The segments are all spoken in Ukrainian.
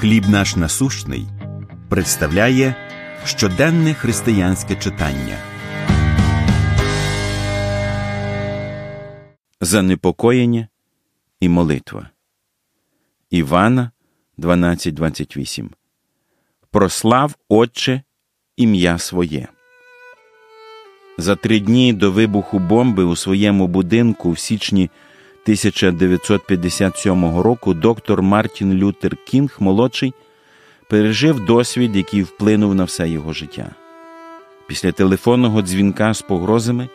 Хліб наш насущний представляє щоденне християнське читання. Занепокоєння і молитва. Івана 12.28 Прослав Отче ім'я своє. За три дні до вибуху бомби у своєму будинку в січні 1957 року доктор Мартін Лютер Кінг молодший пережив досвід, який вплинув на все його життя. Після телефонного дзвінка з погрозами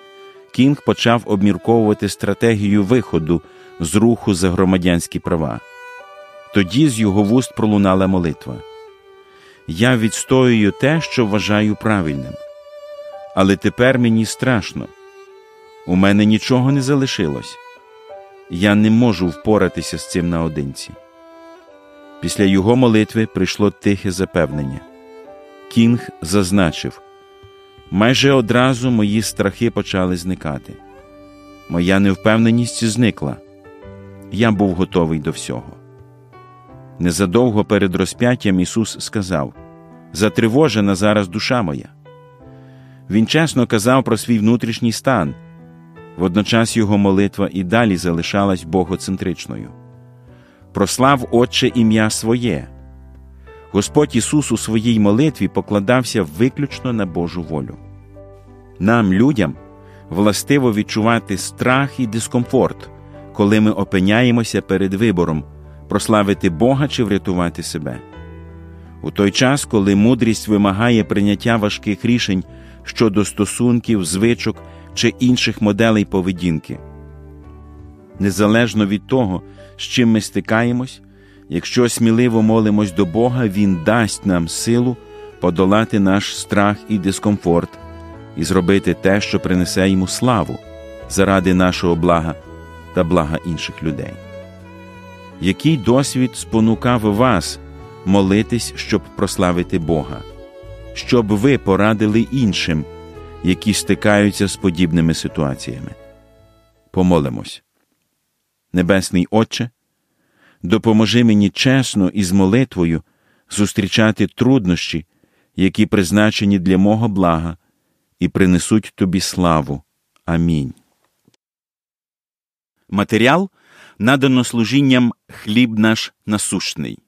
Кінг почав обмірковувати стратегію виходу з руху за громадянські права. Тоді з його вуст пролунала молитва. Я відстоюю те, що вважаю правильним. Але тепер мені страшно. У мене нічого не залишилось. Я не можу впоратися з цим наодинці. Після його молитви прийшло тихе запевнення. Кінг зазначив, майже одразу мої страхи почали зникати. Моя невпевненість зникла. Я був готовий до всього. Незадовго перед розп'яттям Ісус сказав Затривожена зараз душа моя. Він чесно казав про свій внутрішній стан. Водночас його молитва і далі залишалась богоцентричною. Прослав Отче ім'я своє. Господь Ісус у своїй молитві покладався виключно на Божу волю. Нам, людям, властиво відчувати страх і дискомфорт, коли ми опиняємося перед вибором прославити Бога чи врятувати себе. У той час, коли мудрість вимагає прийняття важких рішень щодо стосунків, звичок чи інших моделей поведінки. Незалежно від того, з чим ми стикаємось, якщо сміливо молимось до Бога, Він дасть нам силу подолати наш страх і дискомфорт і зробити те, що принесе йому славу заради нашого блага та блага інших людей. Який досвід спонукав вас молитись, щоб прославити Бога, щоб ви порадили іншим, які стикаються з подібними ситуаціями? Помолимось. Небесний Отче, допоможи мені чесно і з молитвою зустрічати труднощі, які призначені для мого блага, і принесуть тобі славу. Амінь. Матеріал надано служінням хліб наш насущний.